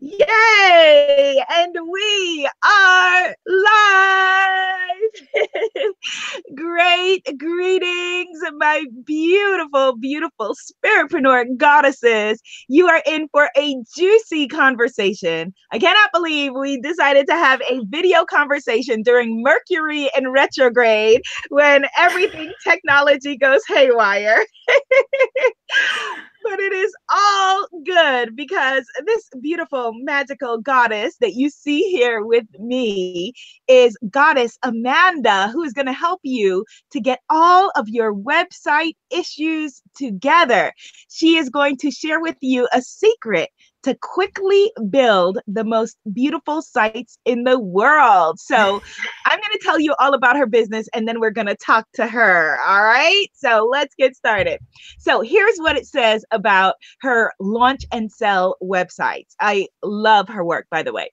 Yay! And we are live. Great greetings, my beautiful, beautiful spiritpreneur goddesses. You are in for a juicy conversation. I cannot believe we decided to have a video conversation during Mercury in retrograde when everything technology goes haywire. but it is all good because this beautiful magical goddess that you see here with me is goddess Amanda, who is going to help you to get all of your website issues together. She is going to share with you a secret to quickly build the most beautiful sites in the world. So I'm going to tell you all about her business and then we're going to talk to her. All right. So let's get started. So here's what it says about her launch and sell websites. I love her work, by the way.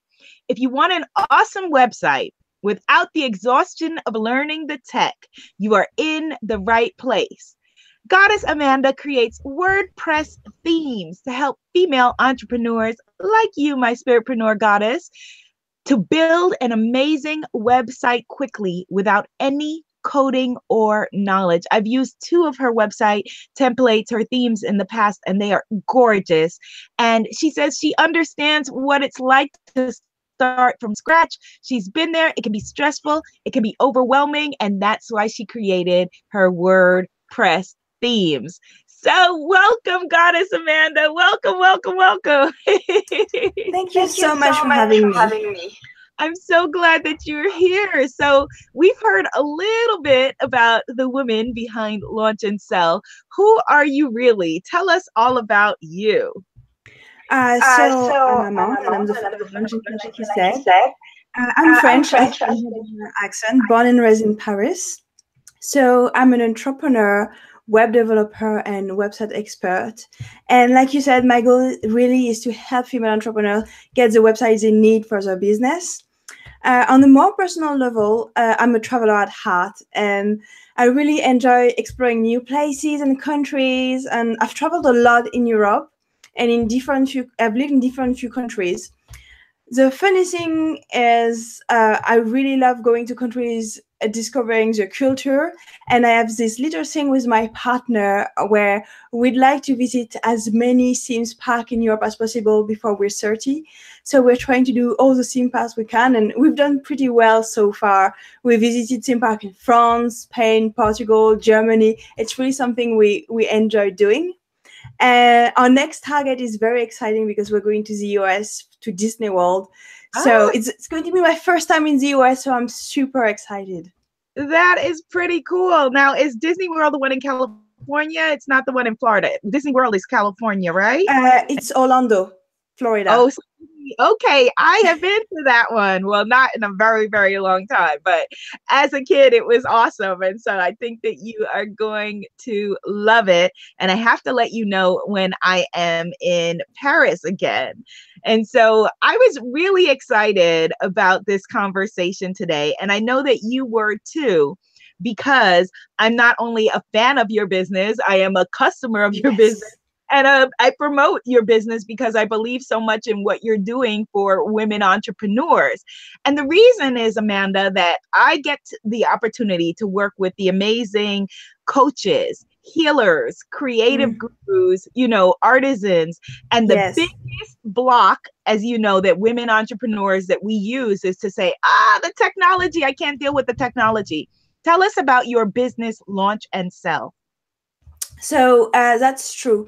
If you want an awesome website, without the exhaustion of learning the tech, you are in the right place. Goddess Amanda creates WordPress themes to help female entrepreneurs like you, my spiritpreneur goddess, to build an amazing website quickly without any coding or knowledge. I've used two of her website templates, her themes in the past, and they are gorgeous. And she says she understands what it's like to start from scratch. She's been there. It can be stressful, it can be overwhelming. And that's why she created her WordPress themes. So, welcome, Goddess Amanda. Welcome, welcome, welcome. Thank you Thank so, so much, for, having, for me. having me. I'm so glad that you're here. So, we've heard a little bit about the women behind Launch and Sell. Who are you really? Tell us all about you. Uh, so, uh, so I'm Amanda, and I'm the founder of Launch and Sell, like you said. Uh, I'm uh, French, I'm French. I have an accent, born and raised in Paris. So, I'm an entrepreneur web developer and website expert. And like you said, my goal really is to help female entrepreneurs get the websites they need for their business. Uh, on a more personal level, uh, I'm a traveler at heart and I really enjoy exploring new places and countries. And I've traveled a lot in Europe and in different few, I've lived in different few countries. The funny thing is, uh, I really love going to countries uh, discovering the culture. And I have this little thing with my partner where we'd like to visit as many theme parks in Europe as possible before we're 30. So we're trying to do all the theme parks we can, and we've done pretty well so far. We visited theme park in France, Spain, Portugal, Germany. It's really something we we enjoy doing. And our next target is very exciting because we're going to the US to Disney World so ah. it's, it's going to be my first time in the US, so I'm super excited. That is pretty cool. Now, is Disney World the one in California? It's not the one in Florida. Disney World is California, right? Uh, it's Orlando, Florida. Oh, okay, I have been to that one. Well, not in a very, very long time, but as a kid, it was awesome. And so I think that you are going to love it. And I have to let you know when I am in Paris again. And so I was really excited about this conversation today. And I know that you were too because I'm not only a fan of your business, I am a customer of your yes. business and uh, I promote your business because I believe so much in what you're doing for women entrepreneurs. And the reason is, Amanda, that I get the opportunity to work with the amazing coaches, healers, creative mm. gurus, you know, artisans. And the yes. biggest block, as you know, that women entrepreneurs that we use is to say, ah, the technology, I can't deal with the technology. Tell us about your business launch and sell. So uh, that's true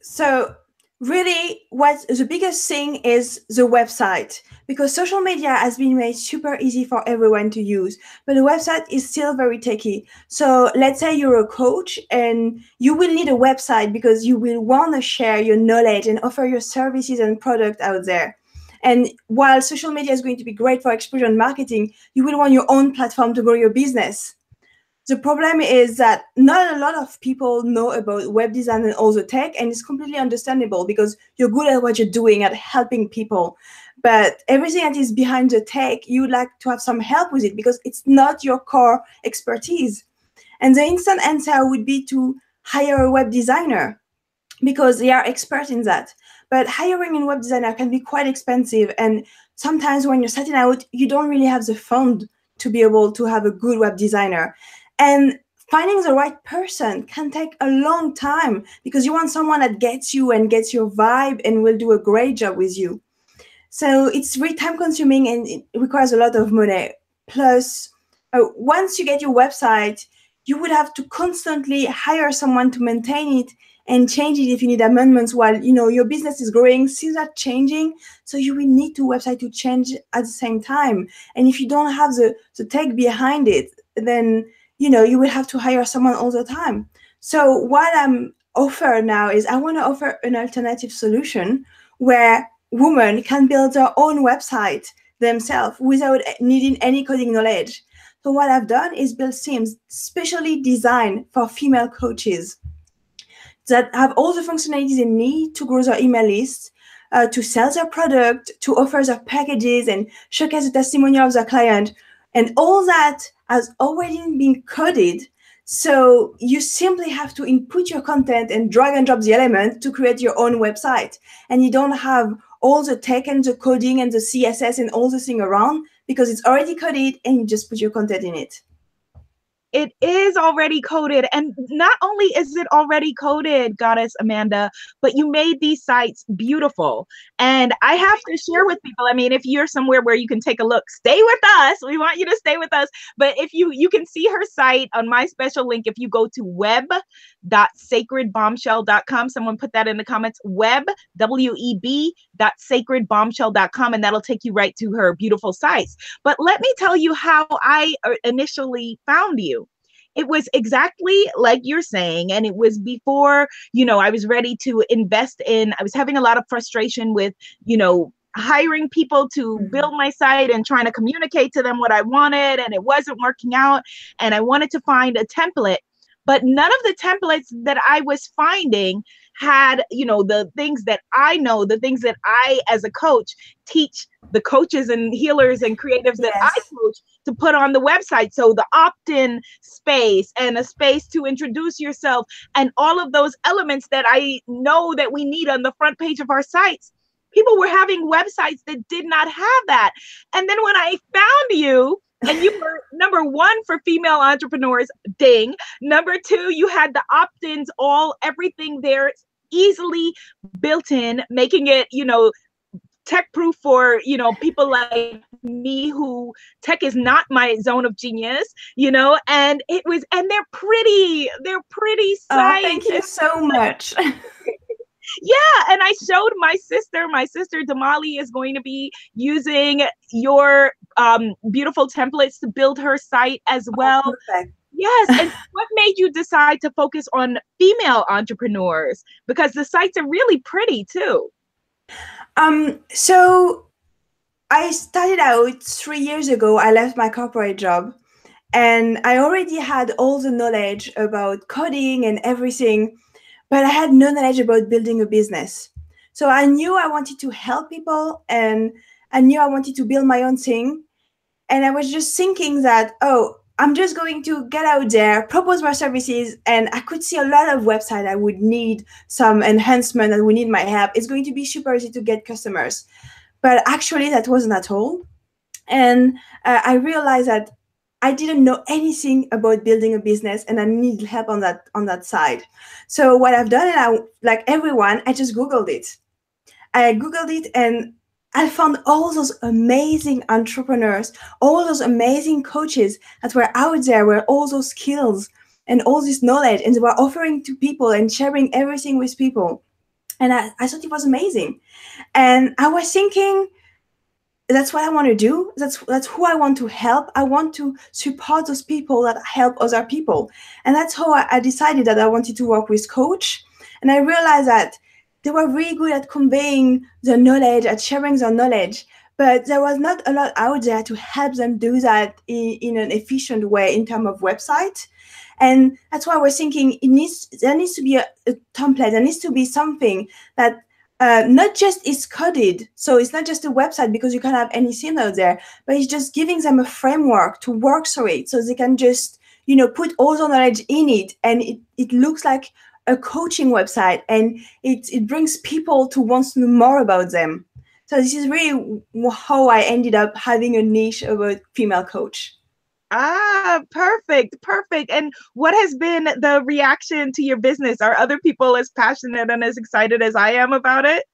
so really what the biggest thing is the website because social media has been made super easy for everyone to use but the website is still very techy. So let's say you're a coach and you will need a website because you will want to share your knowledge and offer your services and product out there. And while social media is going to be great for exposure and marketing you will want your own platform to grow your business the problem is that not a lot of people know about web design and all the tech, and it's completely understandable because you're good at what you're doing at helping people. But everything that is behind the tech, you would like to have some help with it because it's not your core expertise. And the instant answer would be to hire a web designer. because they are expert in that. But hiring a web designer can be quite expensive. And sometimes when you're setting out, you don't really have the fund to be able to have a good web designer. And finding the right person can take a long time because you want someone that gets you and gets your vibe and will do a great job with you. So it's very time consuming and it requires a lot of money. Plus, uh, once you get your website, you would have to constantly hire someone to maintain it and change it if you need amendments while you know your business is growing things are changing so you will need to website to change at the same time and if you don't have the the tech behind it then you know you will have to hire someone all the time so what i'm offer now is i want to offer an alternative solution where women can build their own website themselves without needing any coding knowledge so what i've done is build themes specially designed for female coaches that have all the functionalities they need to grow their email list, uh, to sell their product, to offer their packages and showcase the testimonial of their client. And all that has already been coded. So you simply have to input your content and drag and drop the element to create your own website. And you don't have all the tech and the coding and the CSS and all the thing around because it's already coded and you just put your content in it it is already coded and not only is it already coded goddess amanda but you made these sites beautiful. And i have to share with people i mean if you're somewhere where you can take a look stay with us. We want you to stay with us. But if you you can see her site on my special link if you go to web.sacredbombshell.com someone put that in the comments web w-e-b dot sacredbombshell.com and that'll take you right to her beautiful sites. But let me tell you how i uh, initially found you it was exactly like you're saying and it was before you know i was ready to invest in i was having a lot of frustration with you know hiring people to mm-hmm. build my site and trying to communicate to them what i wanted and it wasn't working out and i wanted to find a template but none of the templates that i was finding had you know the things that i know the things that i as a coach teach the coaches and healers and creatives that yes. i coach to put on the website. So the opt-in space and a space to introduce yourself and all of those elements that i know that we need on the front page of our sites. People were having websites that did not have that. And then when i found you and you were number one for female entrepreneurs ding. Number two you had the opt-ins all everything there easily built in, making it, you know, tech proof for you know people like me who tech is not my zone of genius you know and it was and they're pretty they're pretty sites. Oh, thank you so much. Yeah and i showed my sister my sister damali is going to be using your um, beautiful templates to build her site as oh, well. oh, Yes. And what made you decide to focus on female entrepreneurs? Because the sites are really pretty too. Um, so I started out three years ago. I left my corporate job and I already had all the knowledge about coding and everything, but I had no knowledge about building a business. So I knew I wanted to help people and I knew I wanted to build my own thing. And I was just thinking that, oh, I'm just going to get out there, propose my services, and I could see a lot of websites I would need some enhancement and we need my help. It's going to be super easy to get customers. But actually, that wasn't at all. And uh, I realized that I didn't know anything about building a business and I need help on that on that side. So what I've done, and I like everyone, I just Googled it. I Googled it and I found all those amazing entrepreneurs, all those amazing coaches that were out there with all those skills and all this knowledge, and they were offering to people and sharing everything with people. And I, I thought it was amazing. And I was thinking, that's what I want to do. That's that's who I want to help. I want to support those people that help other people. And that's how I, I decided that I wanted to work with coach. And I realized that they were really good at conveying the knowledge, at sharing their knowledge, but there was not a lot out there to help them do that in, in an efficient way in terms of website. And that's why we're thinking it needs there needs to be a, a template, there needs to be something that uh, not just is coded, so it's not just a website because you can have anything out there, but it's just giving them a framework to work through it, so they can just you know put all the knowledge in it, and it, it looks like a coaching website and it, it brings people to want to know more about them. So this is really how I ended up having a niche about female coach. Ah, perfect, perfect. And what has been the reaction to your business? Are other people as passionate and as excited as I am about it?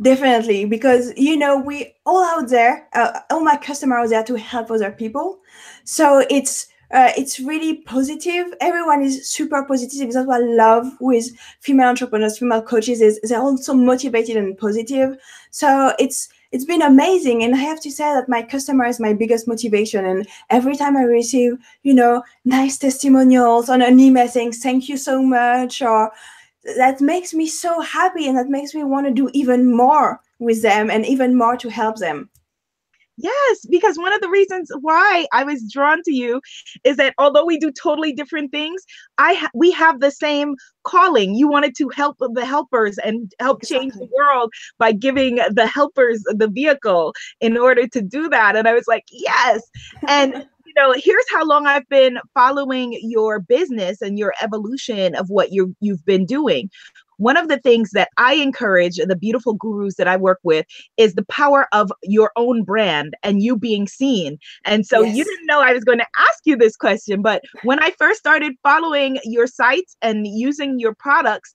Definitely, because you know we all out there, uh, all my customers are there to help other people. So it's uh, it's really positive. Everyone is super positive. That's what I love with female entrepreneurs, female coaches is they're also motivated and positive. So it's it's been amazing and i have to say that my customer is my biggest motivation and every time i receive you know nice testimonials on an email saying thank you so much or that makes me so happy and that makes me want to do even more with them and even more to help them Yes, because one of the reasons why I was drawn to you is that although we do totally different things, I ha- we have the same calling. You wanted to help the helpers and help exactly. change the world by giving the helpers the vehicle in order to do that. And I was like, yes. And you know, here's how long I've been following your business and your evolution of what you you've been doing one of the things that I encourage the beautiful gurus that I work with is the power of your own brand and you being seen. And so yes. you didn't know I was going to ask you this question, but when I first started following your sites and using your products,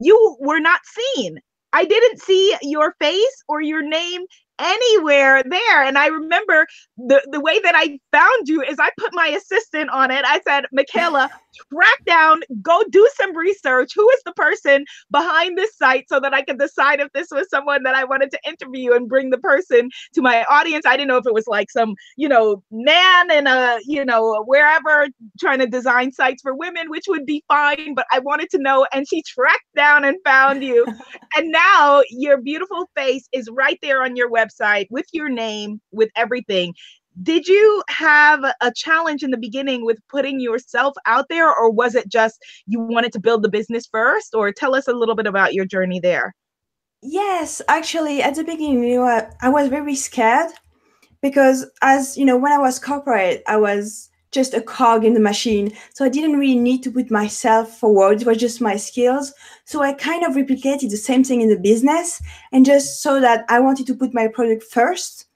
you were not seen. I didn't see your face or your name anywhere there. And I remember the, the way that I found you is I put my assistant on it. I said, Michaela, track down, go do some research. Who is the person behind this site so that I could decide if this was someone that I wanted to interview and bring the person to my audience? I didn't know if it was like some, you know, man in a, you know, wherever trying to design sites for women, which would be fine, but I wanted to know. And she tracked down and found you. and now your beautiful face is right there on your website with your name, with everything did you have a challenge in the beginning with putting yourself out there or was it just you wanted to build the business first? Or tell us a little bit about your journey there. Yes actually at the beginning you know, i was very scared because as you know when i was corporate i was just a cog in the machine. So i didn't really need to put myself forward. It was just my skills. So i kind of replicated the same thing in the business and just so that i wanted to put my product first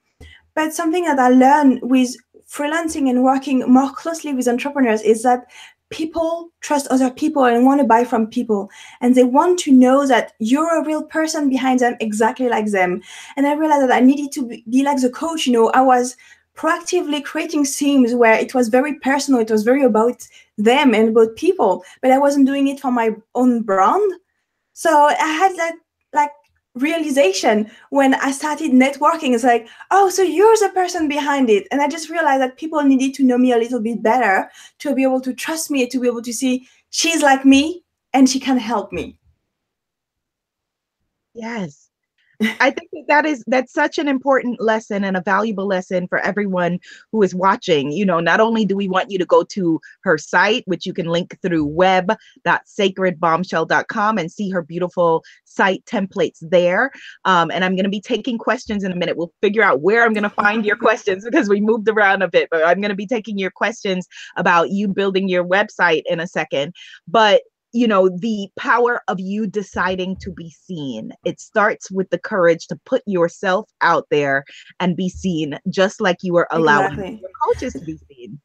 but something that I learned with freelancing and working more closely with entrepreneurs is that people trust other people and want to buy from people. And they want to know that you're a real person behind them exactly like them. And i realized that i needed to be like the coach you know. I was proactively creating themes where it was very personal it was very about them and about people but i wasn't doing it for my own brand. So i had that like realization when I started networking. It's like, oh, so you're the person behind it. And I just realized that people needed to know me a little bit better to be able to trust me, to be able to see she's like me and she can help me. Yes. I think that, that is that's such an important lesson and a valuable lesson for everyone who is watching. You know, not only do we want you to go to her site, which you can link through web.sacredbombshell.com and see her beautiful site templates there. Um, and I'm going to be taking questions in a minute. We'll figure out where I'm going to find your questions because we moved around a bit, but I'm going to be taking your questions about you building your website in a second. But you know the power of you deciding to be seen it starts with the courage to put yourself out there and be seen just like you were allowing exactly. your coaches to be seen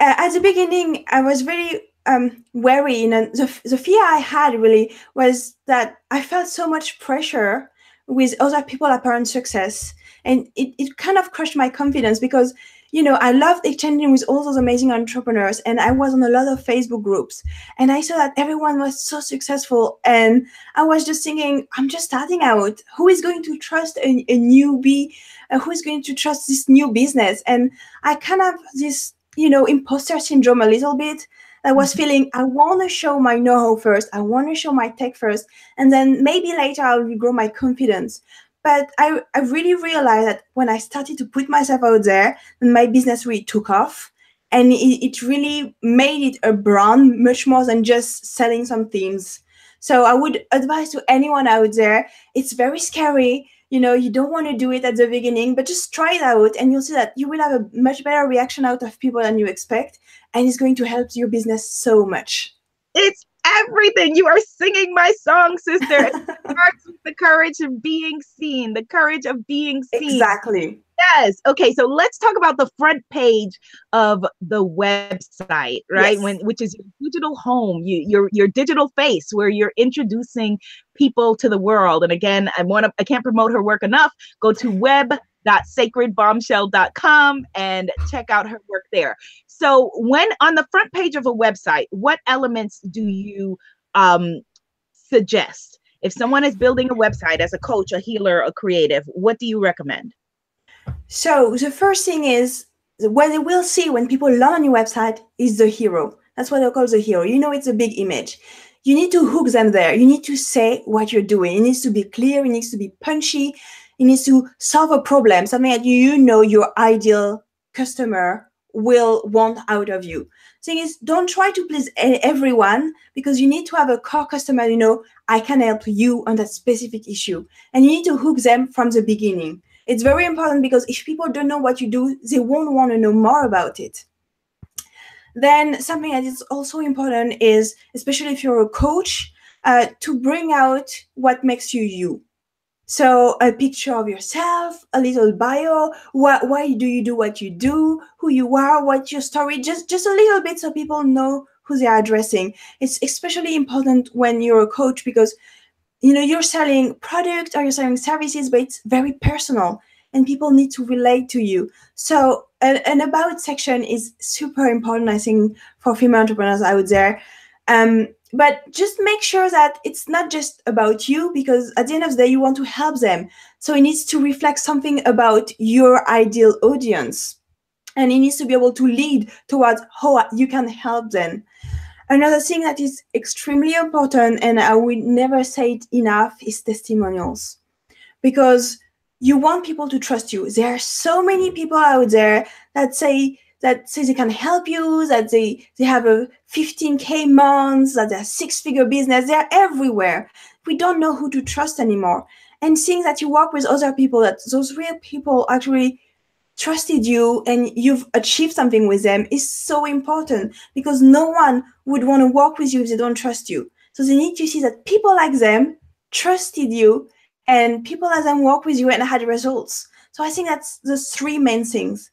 uh, at the beginning i was really um wary and the, the fear i had really was that i felt so much pressure with other people apparent success and it, it kind of crushed my confidence because you know, I loved exchanging with all those amazing entrepreneurs, and I was on a lot of Facebook groups, and I saw that everyone was so successful, and I was just thinking, I'm just starting out. Who is going to trust a, a newbie? Uh, who is going to trust this new business? And I kind of this, you know, imposter syndrome a little bit. I was mm-hmm. feeling I want to show my know-how first. I want to show my tech first, and then maybe later I'll grow my confidence. But I, I really realized that when I started to put myself out there, my business really took off. And it, it really made it a brand much more than just selling some things. So I would advise to anyone out there, it's very scary. You know, you don't want to do it at the beginning, but just try it out and you'll see that you will have a much better reaction out of people than you expect. And it's going to help your business so much. It's everything. You are singing my song, sister. It starts with the courage of being seen, the courage of being seen. Exactly. Yes. Okay. So let's talk about the front page of the website, right? Yes. When which is your digital home, you, your your digital face, where you're introducing people to the world. And again, I want to I can't promote her work enough. Go to web.sacredbombshell.com and check out her work there. So when on the front page of a website, what elements do you um, suggest? If someone is building a website as a coach, a healer, a creative, what do you recommend? So the first thing is what they will see when people land on your website is the hero. That's what I call the hero. You know, it's a big image. You need to hook them there. You need to say what you're doing. It needs to be clear. It needs to be punchy. It needs to solve a problem, something that you know your ideal customer will want out of you. Thing is, don't try to please everyone because you need to have a core customer. You know, I can help you on that specific issue, and you need to hook them from the beginning. It's very important because if people don't know what you do, they won't want to know more about it. Then something that is also important is, especially if you're a coach, uh, to bring out what makes you you. So a picture of yourself, a little bio, what, why do you do what you do, who you are, what's your story, just just a little bit so people know who they are addressing. It's especially important when you're a coach because you know you're selling product or you're selling services but it's very personal and people need to relate to you so an, an about section is super important i think for female entrepreneurs out there um, but just make sure that it's not just about you because at the end of the day you want to help them so it needs to reflect something about your ideal audience and it needs to be able to lead towards how you can help them Another thing that is extremely important, and I will never say it enough, is testimonials. Because you want people to trust you. There are so many people out there that say that say they can help you, that they, they have a 15k months, that they're six-figure business. They're everywhere. We don't know who to trust anymore. And seeing that you work with other people, that those real people actually trusted you and you've achieved something with them is so important because no one would want to work with you if they don't trust you. So they need to see that people like them trusted you and people like them work with you and had results. So I think that's the three main things.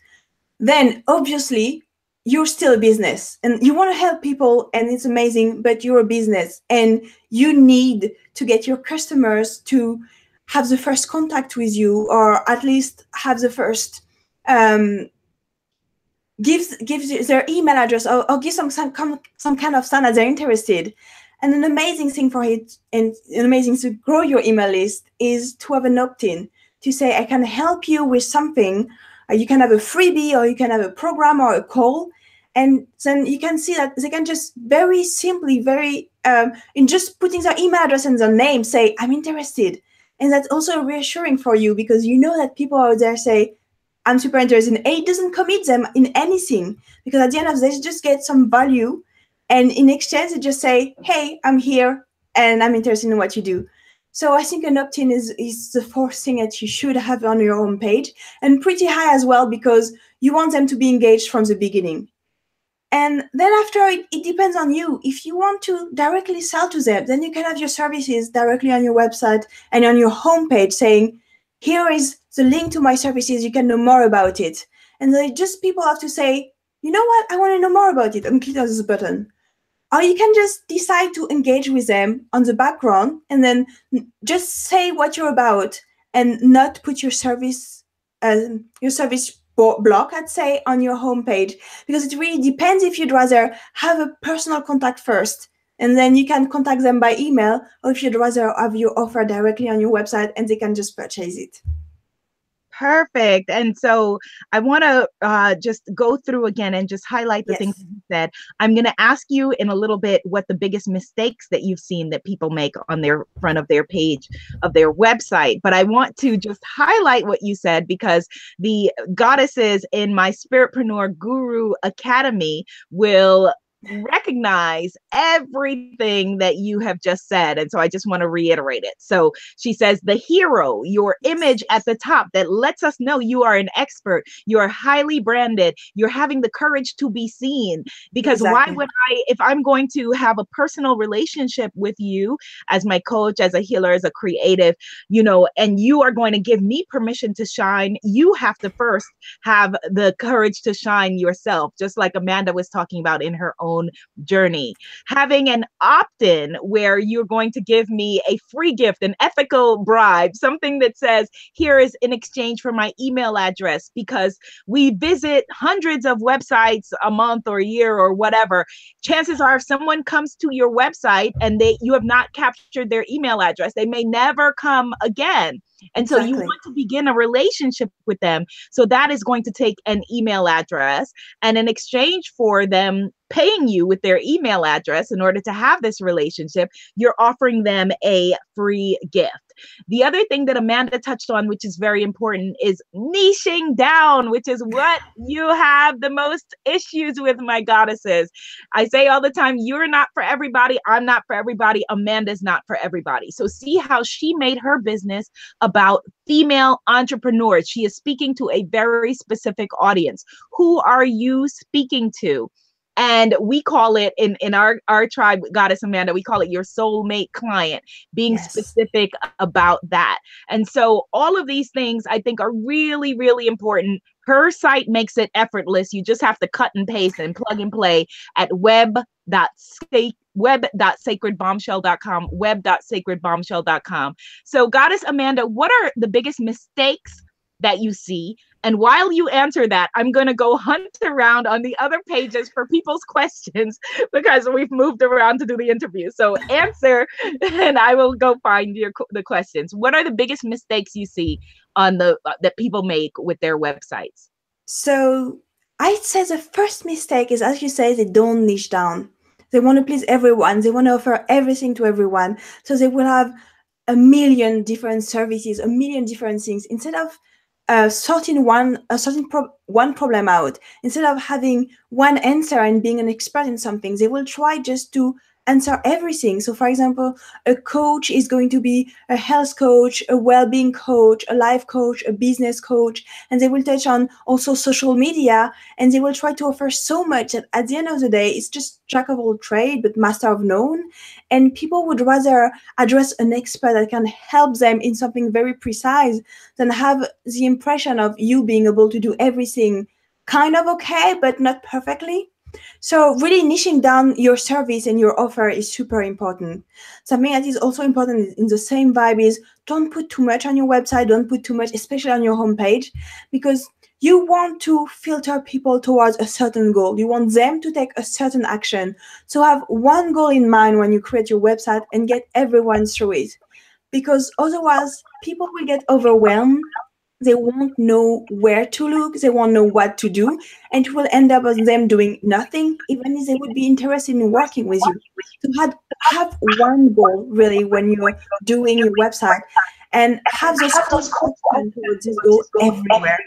Then obviously you're still a business and you want to help people and it's amazing, but you're a business and you need to get your customers to have the first contact with you or at least have the first um, gives gives their email address or, or gives some, some some kind of sign that they're interested. And an amazing thing for it and an amazing to grow your email list is to have an opt-in to say I can help you with something. Uh, you can have a freebie or you can have a program or a call, and then you can see that they can just very simply, very um, in just putting their email address and their name, say I'm interested, and that's also reassuring for you because you know that people out there say I'm super interested and it doesn't commit them in anything because at the end of day, just get some value. And in exchange, they just say, hey, I'm here and I'm interested in what you do. So I think an opt-in is, is the first thing that you should have on your home page and pretty high as well because you want them to be engaged from the beginning. And then after it, it depends on you. If you want to directly sell to them, then you can have your services directly on your website and on your homepage saying, here is the link to my services. You can know more about it. And they just people have to say, you know what, I want to know more about it, and click on this button. Or you can just decide to engage with them on the background and then just say what you're about and not put your service uh, your service block, I'd say, on your homepage. Because it really depends if you'd rather have a personal contact first and then you can contact them by email or if you'd rather have your offer directly on your website and they can just purchase it perfect. And so i want to uh, just go through again and just highlight the yes. things you said. I'm going to ask you in a little bit what the biggest mistakes that you've seen that people make on their front of their page of their website. But i want to just highlight what you said because the goddesses in my spiritpreneur guru academy will recognize everything that you have just said. And so I just want to reiterate it. So she says, the hero, your image at the top that lets us know you are an expert, you are highly branded, you're having the courage to be seen. Because exactly. why would I, if I'm going to have a personal relationship with you as my coach, as a healer, as a creative, you know, and you are going to give me permission to shine, you have to first have the courage to shine yourself, just like Amanda was talking about in her own own journey. Having an opt in where you're going to give me a free gift, an ethical bribe, something that says, here is in exchange for my email address, because we visit hundreds of websites a month or a year or whatever. Chances are, if someone comes to your website and they you have not captured their email address, they may never come again. And so exactly. you want to begin a relationship with them. So that is going to take an email address. And in exchange for them paying you with their email address in order to have this relationship, you're offering them a free gift. The other thing that Amanda touched on, which is very important, is niching down, which is what you have the most issues with, my goddesses. I say all the time, you're not for everybody. I'm not for everybody. Amanda's not for everybody. So see how she made her business about female entrepreneurs. She is speaking to a very specific audience. Who are you speaking to? And we call it in in our our tribe goddess amanda we call it your soulmate client being yes. specific about that. And so all of these things i think are really really important. Her site makes it effortless. You just have to cut and paste and plug and play at web web.sacredbombshell.com web.sacredbombshell.com so goddess amanda what are the biggest mistakes that you see and while you answer that, I'm going to go hunt around on the other pages for people's questions because we've moved around to do the interview. So answer, and I will go find your the questions. What are the biggest mistakes you see on the uh, that people make with their websites? So I'd say the first mistake is, as you say, they don't niche down. They want to please everyone. They want to offer everything to everyone. So they will have a million different services, a million different things instead of uh, sorting one a certain pro- one problem out. Instead of having one answer and being an expert in something they will try just to answer everything. So, for example, a coach is going to be a health coach, a well being coach, a life coach, a business coach, and they will touch on also social media and they will try to offer so much that at the end of the day, it's just jack of all trade, but master of none. And people would rather address an expert that can help them in something very precise than have the impression of you being able to do everything kind of okay, but not perfectly. So really niching down your service and your offer is super important. Something that is also important in the same vibe is don't put too much on your website, don't put too much, especially on your homepage, because you want to filter people towards a certain goal. You want them to take a certain action. So have one goal in mind when you create your website and get everyone through it. Because otherwise, people will get overwhelmed they won't know where to look they won't know what to do and it will end up as them doing nothing even if they would be interested in working with you. So have, have one goal really when you're doing your website and have those towards this goal everywhere.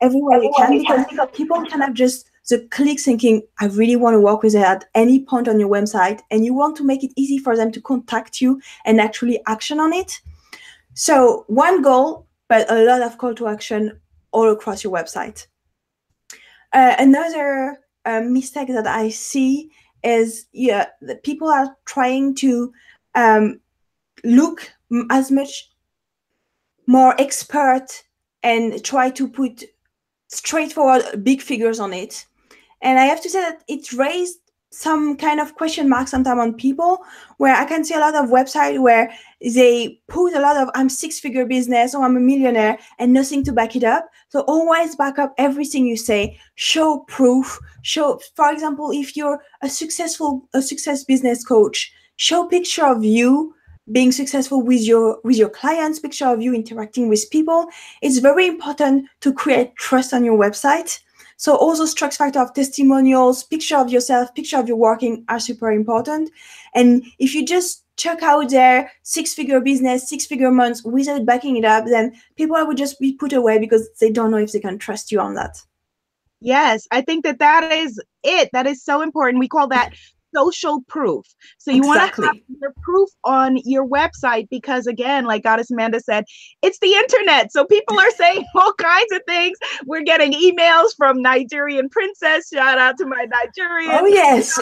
everywhere. You can because people cannot just the click thinking i really want to work with it at any point on your website and you want to make it easy for them to contact you and actually action on it. So one goal but a lot of call to action all across your website. Uh, another uh, mistake that I see is yeah, that people are trying to um, look as much more expert and try to put straightforward big figures on it. And I have to say that it raised some kind of question mark sometimes on people where I can see a lot of websites where they put a lot of I'm six figure business or I'm a millionaire and nothing to back it up. So always back up everything you say, show proof, show, for example, if you're a successful, a success business coach, show picture of you being successful with your with your clients picture of you interacting with people. It's very important to create trust on your website so all those trust factor of testimonials, picture of yourself, picture of your working are super important. And if you just check out their six-figure business, six-figure months without backing it up, then people would just be put away because they don't know if they can trust you on that. Yes, I think that that is it. That is so important. We call that social proof. So you exactly. want to have your proof on your website because again, like Goddess Amanda said, it's the internet. So people are saying all kinds of things. We're getting emails from Nigerian princess. Shout out to my Nigerian. Oh yes.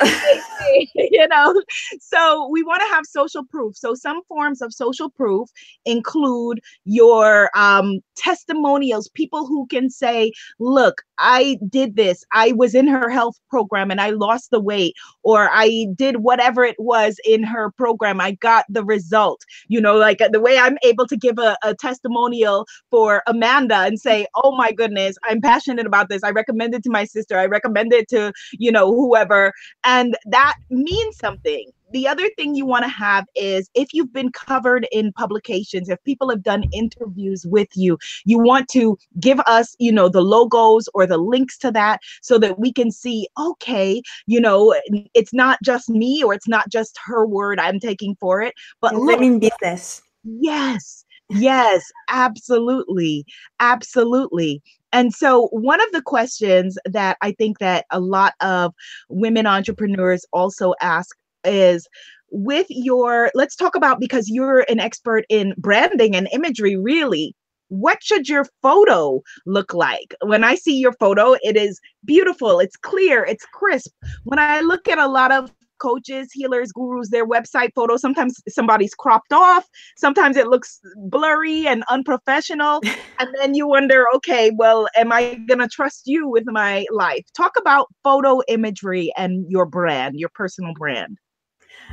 you know, so we want to have social proof. So some forms of social proof include your um, testimonials, people who can say, look, I did this. I was in her health program and I lost the weight, or I did whatever it was in her program. I got the result. You know, like the way I'm able to give a, a testimonial for Amanda and say, oh my goodness, I'm passionate about this. I recommend it to my sister. I recommend it to, you know, whoever. And that means something the other thing you want to have is if you've been covered in publications, if people have done interviews with you, you want to give us, you know, the logos or the links to that so that we can see, okay, you know, it's not just me or it's not just her word I'm taking for it, but let me living business. Yes. Yes, absolutely. Absolutely. And so one of the questions that I think that a lot of women entrepreneurs also ask is with your let's talk about because you're an expert in branding and imagery really what should your photo look like? When i see your photo it is beautiful it's clear it's crisp. When i look at a lot of coaches healers gurus their website photos sometimes somebody's cropped off sometimes it looks blurry and unprofessional and then you wonder okay well am i going to trust you with my life? Talk about photo imagery and your brand your personal brand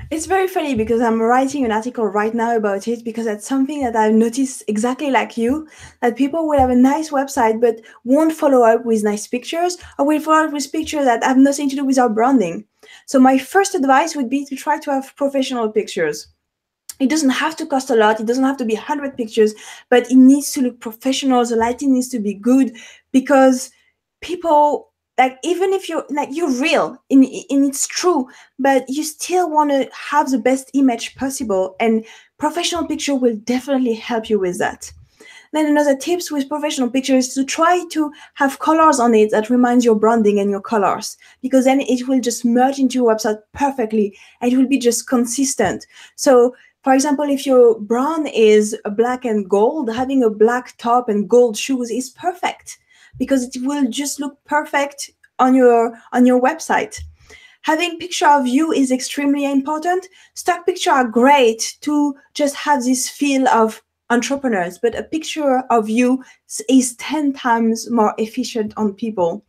it's very funny because I'm writing an article right now about it because that's something that I've noticed exactly like you that people will have a nice website but won't follow up with nice pictures or will follow up with pictures that have nothing to do with our branding. So, my first advice would be to try to have professional pictures. It doesn't have to cost a lot, it doesn't have to be 100 pictures, but it needs to look professional. The lighting needs to be good because people like even if you're like you're real and, and it's true but you still want to have the best image possible and professional picture will definitely help you with that. Then another tips with professional pictures is to try to have colors on it that reminds your branding and your colors because then it will just merge into your website perfectly and it will be just consistent. So for example if your brand is black and gold having a black top and gold shoes is perfect because it will just look perfect on your on your website. Having picture of you is extremely important. Stock picture are great to just have this feel of entrepreneurs but a picture of you is 10 times more efficient on people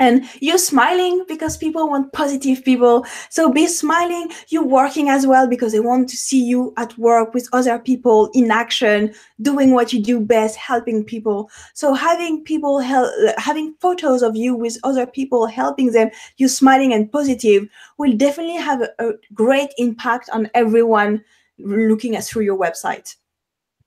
and you're smiling because people want positive people. So be smiling. You're working as well because they want to see you at work with other people in action doing what you do best helping people. So having people help having photos of you with other people helping them you smiling and positive will definitely have a, a great impact on everyone looking at through your website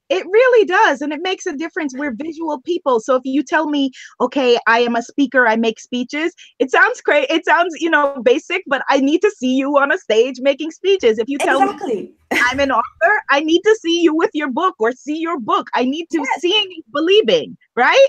it really does. And it makes a difference. We're visual people. So if you tell me, okay, I am a speaker, I make speeches, it sounds great. It sounds, you know, basic, but I need to see you on a stage making speeches. If you tell exactly. me I'm an author, I need to see you with your book or see your book. I need to yes. seeing believing, right?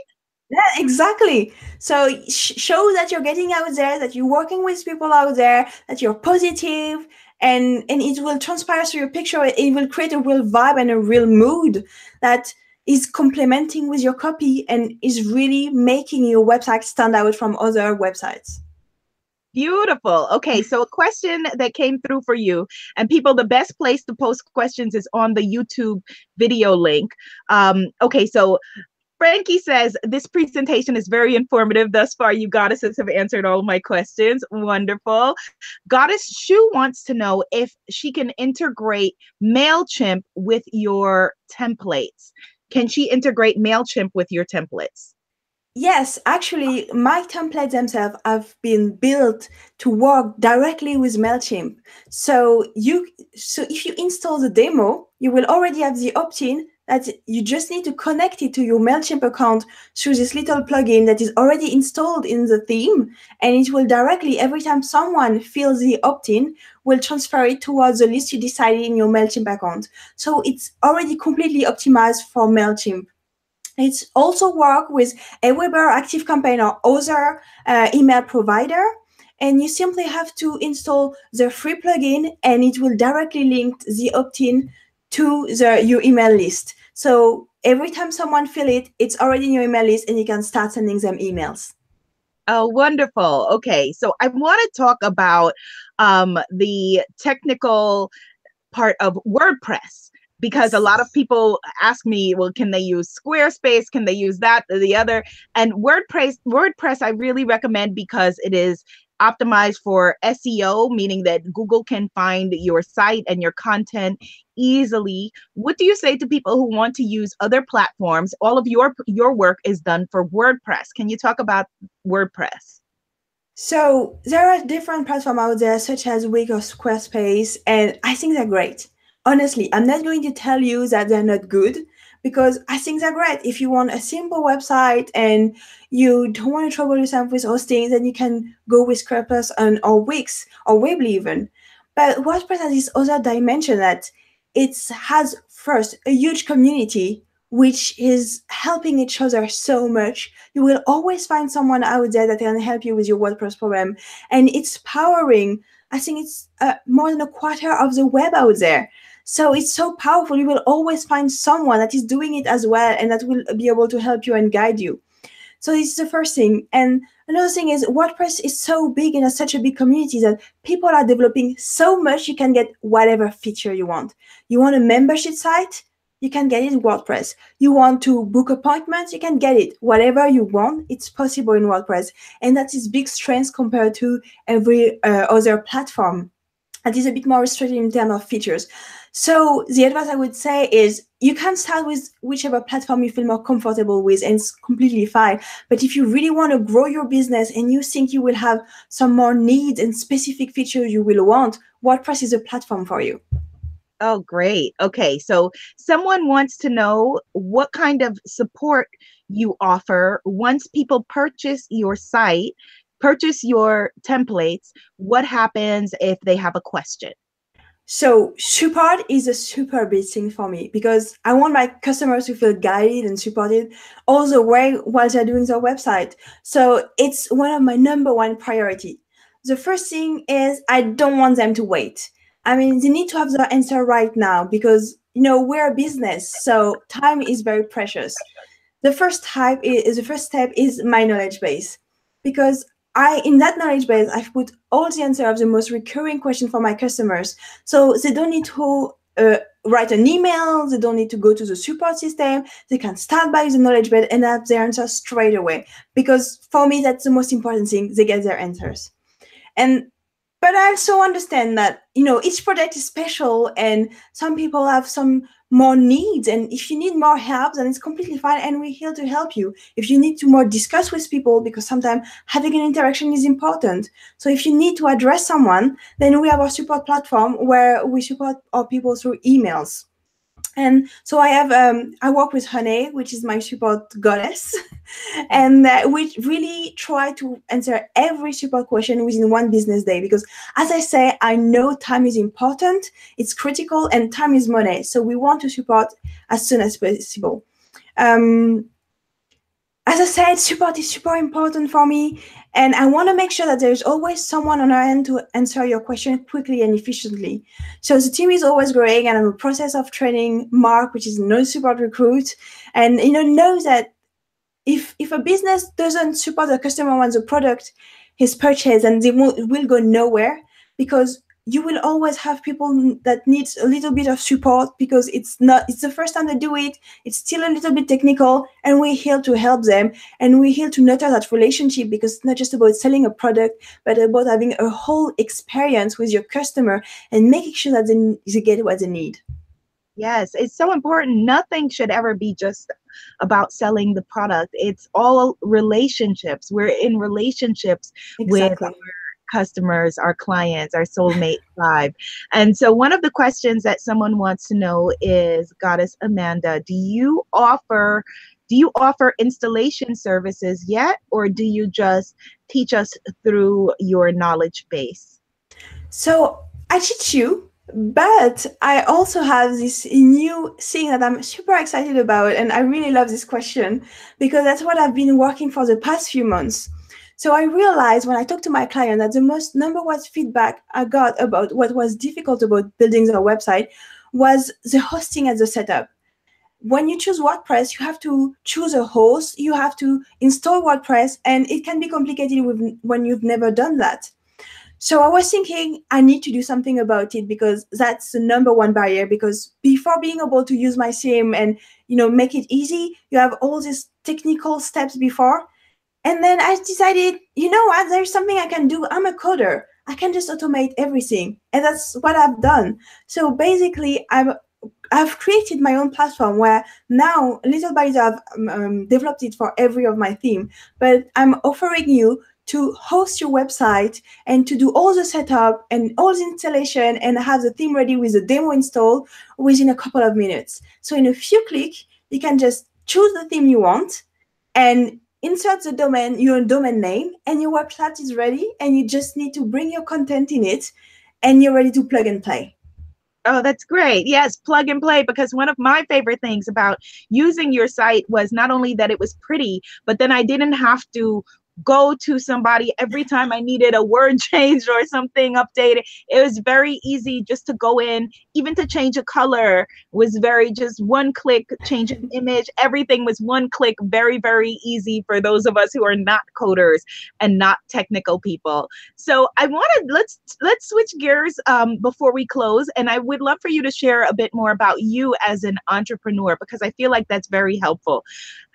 Yeah, exactly. So sh- show that you're getting out there, that you're working with people out there, that you're positive, and and it will transpire through your picture it will create a real vibe and a real mood that is complementing with your copy and is really making your website stand out from other websites Beautiful. Okay, so a question that came through for you, and people, the best place to post questions is on the YouTube video link. Um, okay, so Frankie says, This presentation is very informative. Thus far, you goddesses have answered all my questions. Wonderful. Goddess Shu wants to know if she can integrate MailChimp with your templates. Can she integrate MailChimp with your templates? Yes, actually, my templates themselves have been built to work directly with Mailchimp. So you, so if you install the demo, you will already have the opt-in that you just need to connect it to your MailChimp account through this little plugin that is already installed in the theme. And it will directly, every time someone fills the opt-in, will transfer it towards the list you decided in your MailChimp account. So it's already completely optimized for MailChimp. It's also work with Aweber, ActiveCampaign, or other uh, email provider. And you simply have to install the free plugin and it will directly link the opt-in to the, your email list. So every time someone fill it, it's already in your email list and you can start sending them emails. Oh, wonderful. Okay. So I want to talk about um, the technical part of WordPress because a lot of people ask me, well, can they use Squarespace? Can they use that or the other? And WordPress, WordPress, I really recommend because it is optimized for SEO, meaning that Google can find your site and your content easily. What do you say to people who want to use other platforms? All of your your work is done for WordPress. Can you talk about WordPress? So there are different platforms out there, such as Wix or Squarespace, and I think they're great. Honestly, I'm not going to tell you that they're not good because I think they're great. If you want a simple website and you don't want to trouble yourself with hosting, then you can go with Squarespace and or Wix or Weebly even. But WordPress has this other dimension that it has first a huge community which is helping each other so much. You will always find someone out there that can help you with your WordPress problem, and it's powering. I think it's uh, more than a quarter of the web out there. So it's so powerful. You will always find someone that is doing it as well and that will be able to help you and guide you. So this is the first thing. And another thing is WordPress is so big and has such a big community that people are developing so much you can get whatever feature you want. You want a membership site? You can get it in WordPress. You want to book appointments? You can get it. Whatever you want, it's possible in WordPress. And that is big strength compared to every uh, other platform. Is a bit more restricted in terms of features. So the advice I would say is you can start with whichever platform you feel more comfortable with and it's completely fine. But if you really want to grow your business and you think you will have some more needs and specific features you will want, WordPress is a platform for you. Oh, great. Okay. So someone wants to know what kind of support you offer once people purchase your site, purchase your templates. What happens if they have a question? So support is a super big thing for me because I want my customers to feel guided and supported all the way while they're doing their website. So it's one of my number one priority. The first thing is I don't want them to wait. I mean, they need to have the answer right now because you know we're a business, so time is very precious. The first type is the first step is my knowledge base because I in that knowledge base, I've put all the answer of the most recurring question for my customers. So they don't need to uh, write an email, they don't need to go to the support system. They can start by the knowledge base and have their answer straight away. Because for me, that's the most important thing. They get their answers. And but I also understand that you know each product is special and some people have some more needs and if you need more help then it's completely fine and we're here to help you. If you need to more discuss with people because sometimes having an interaction is important. So if you need to address someone then we have our support platform where we support our people through emails and so I have um, I work with Honey, which is my support goddess, and uh, we really try to answer every support question within one business day because, as I say, I know time is important, it's critical, and time is money. So we want to support as soon as possible. Um, as I said, support is super important for me. And I want to make sure that there's always someone on our end to answer your question quickly and efficiently. So the team is always growing, and I'm in the process of training Mark, which is no support recruit, and you know knows that if if a business doesn't support the customer once the product is purchased, and they will go nowhere because you will always have people that needs a little bit of support because it's not it's the first time they do it it's still a little bit technical and we're here to help them and we're here to nurture that relationship because it's not just about selling a product but about having a whole experience with your customer and making sure that they, they get what they need Yes, it's so important. Nothing should ever be just about selling the product. It's all relationships. We're in relationships exactly. with customers, our clients, our soulmate tribe. And so, one of the questions that someone wants to know is, Goddess Amanda, do you offer do you offer installation services yet, or do you just teach us through your knowledge base? So I teach you But I also have this new thing that I'm super excited about. And I really love this question because that's what I've been working for the past few months. So I realized when I talked to my client that the most number one feedback I got about what was difficult about building their website was the hosting and the setup. When you choose WordPress, you have to choose a host, you have to install WordPress, and it can be complicated with, when you've never done that. So I was thinking I need to do something about it because that's the number one barrier. Because before being able to use my sim and you know make it easy, you have all these technical steps before. And then I decided, you know what, there's something I can do. I'm a coder. I can just automate everything. And that's what I've done. So basically, I've I've created my own platform where now little by little I've um, developed it for every of my theme, but I'm offering you to host your website and to do all the setup and all the installation and have the theme ready with the demo install within a couple of minutes. So in a few clicks, you can just choose the theme you want and insert the domain, your domain name, and your website is ready. And you just need to bring your content in it and you're ready to plug and play. Oh, that's great. Yes, plug and play. Because one of my favorite things about using your site was not only that it was pretty, but then I didn't have to go to somebody every time I needed a word change or something updated. It was very easy just to go in, even to change a color was very just one click, change an image. Everything was one click, very, very easy for those of us who are not coders and not technical people. So I wanted let's let's switch gears um, before we close, and I would love for you to share a bit more about you as an entrepreneur because I feel like that's very helpful.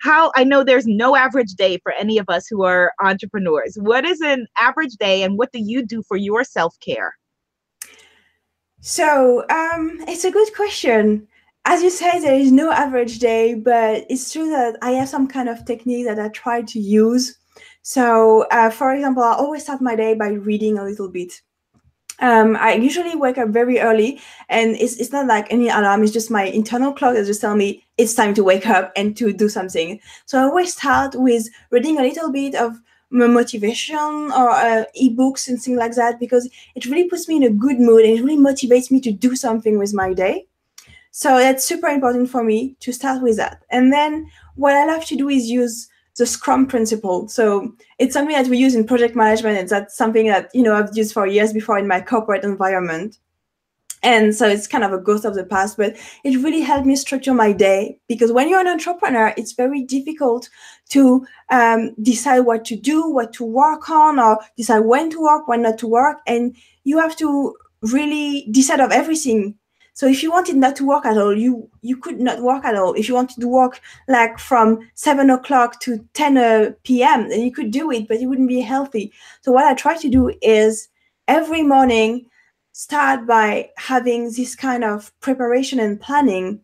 How I know there's no average day for any of us who are entrepreneurs. What is an average day and what do you do for your self care? So um, it's a good question. As you say, there is no average day, but it's true that I have some kind of technique that I try to use. So, uh, for example, I always start my day by reading a little bit. Um, I usually wake up very early, and it's, it's not like any alarm, it's just my internal clock that just tell me it's time to wake up and to do something. So I always start with reading a little bit of motivation or uh, ebooks and things like that because it really puts me in a good mood and it really motivates me to do something with my day. So that's super important for me to start with that. And then what I love to do is use the Scrum principle. So it's something that we use in project management, and that's something that you know I've used for years before in my corporate environment. And so it's kind of a ghost of the past but it really helped me structure my day because when you're an entrepreneur it's very difficult to um, decide what to do what to work on or decide when to work when not to work. And you have to really decide of everything so if you wanted not to work at all you you could not work at all if you wanted to work like from 7 o'clock to 10 uh, p.m then you could do it but it wouldn't be healthy so what i try to do is every morning start by having this kind of preparation and planning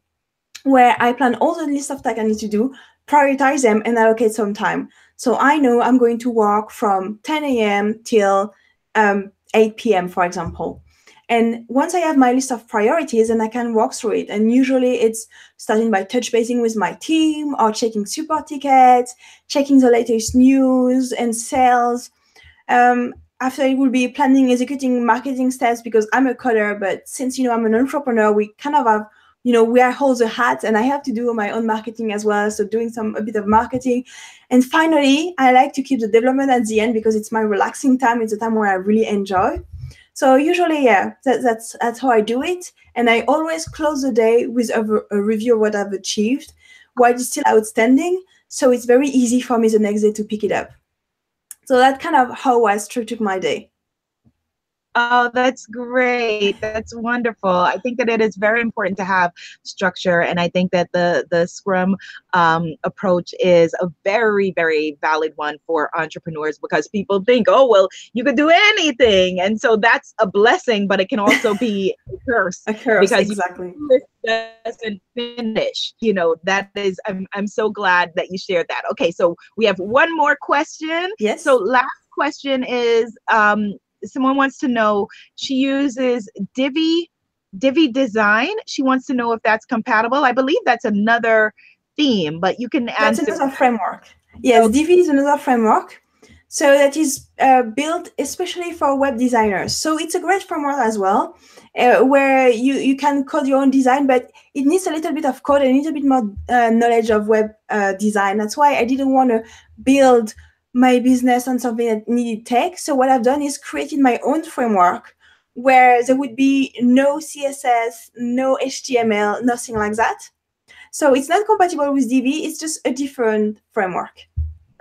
where I plan all the list of tasks I need to do, prioritize them, and allocate some time. So I know I'm going to work from 10 a.m. till um, 8 p.m., for example. And once I have my list of priorities, and I can walk through it. And usually it's starting by touch basing with my team or checking support tickets, checking the latest news and sales. Um, after it will be planning, executing marketing steps because I'm a coder, but since you know I'm an entrepreneur, we kind of have you know we are hold the hat and I have to do my own marketing as well. So doing some a bit of marketing. And finally, I like to keep the development at the end because it's my relaxing time. It's a time where I really enjoy. So usually, yeah, that, that's that's how I do it. And I always close the day with a, a review of what I've achieved, what is still outstanding. So it's very easy for me the next day to pick it up. So that's kind of how I structured my day. Oh, that's great. That's wonderful. I think that it is very important to have structure, and I think that the the Scrum um, approach is a very, very valid one for entrepreneurs because people think, oh, well, you could do anything, and so that's a blessing, but it can also be a curse. a curse, because exactly. doesn't finish. You know, that is. I'm I'm so glad that you shared that. Okay, so we have one more question. Yes. So last question is. Um, someone wants to know she uses Divi Divi Design. She wants to know if that's compatible. I believe that's another theme, but you can add. That's another framework. Yes, Divi is another framework. So that is uh, built especially for web designers. So it's a great framework as well, uh, where you, you can code your own design, but it needs a little bit of code and a little bit more uh, knowledge of web uh, design. That's why I didn't want to build my business on something that needed tech. So what I've done is created my own framework where there would be no CSS, no HTML, nothing like that. So it's not compatible with Divi. It's just a different framework.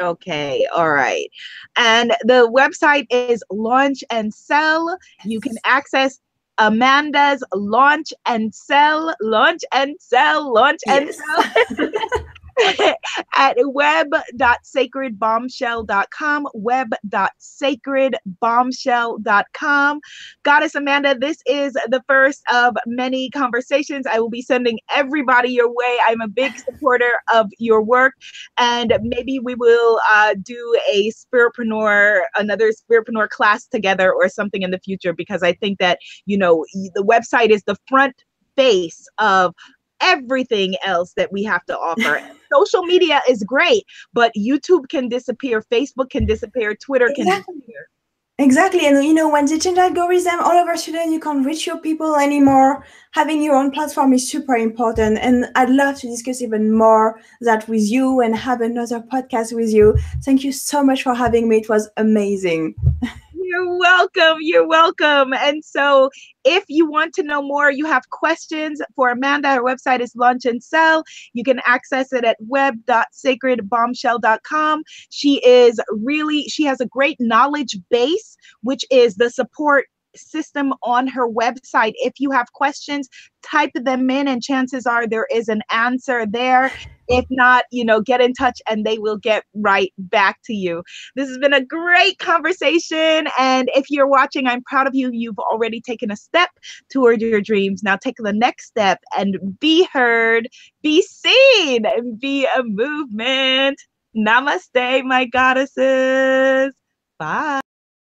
Okay, all right. And the website is Launch and Sell. You can access Amanda's Launch and Sell, Launch and Sell, Launch yes. and Sell. at web.sacredbombshell.com, web.sacredbombshell.com. Goddess Amanda, this is the first of many conversations. I will be sending everybody your way. I'm a big supporter of your work, and maybe we will uh, do a spiritpreneur, another spiritpreneur class together or something in the future because I think that, you know, the website is the front face of everything else that we have to offer. Social media is great, but YouTube can disappear, Facebook can disappear, Twitter can exactly. disappear. Exactly. And you know, when they change algorithm all of over Sweden, you can't reach your people anymore. Having your own platform is super important. And I'd love to discuss even more that with you and have another podcast with you. Thank you so much for having me. It was amazing. You're welcome. You're welcome. And so, if you want to know more, you have questions for Amanda. Her website is Launch and Sell. You can access it at web.sacredbombshell.com. She is really, she has a great knowledge base, which is the support system on her website. If you have questions, type them in, and chances are there is an answer there. If not, you know, get in touch and they will get right back to you. This has been a great conversation. And if you're watching, I'm proud of you. You've already taken a step toward your dreams. Now take the next step and be heard, be seen, and be a movement. Namaste, my goddesses. Bye.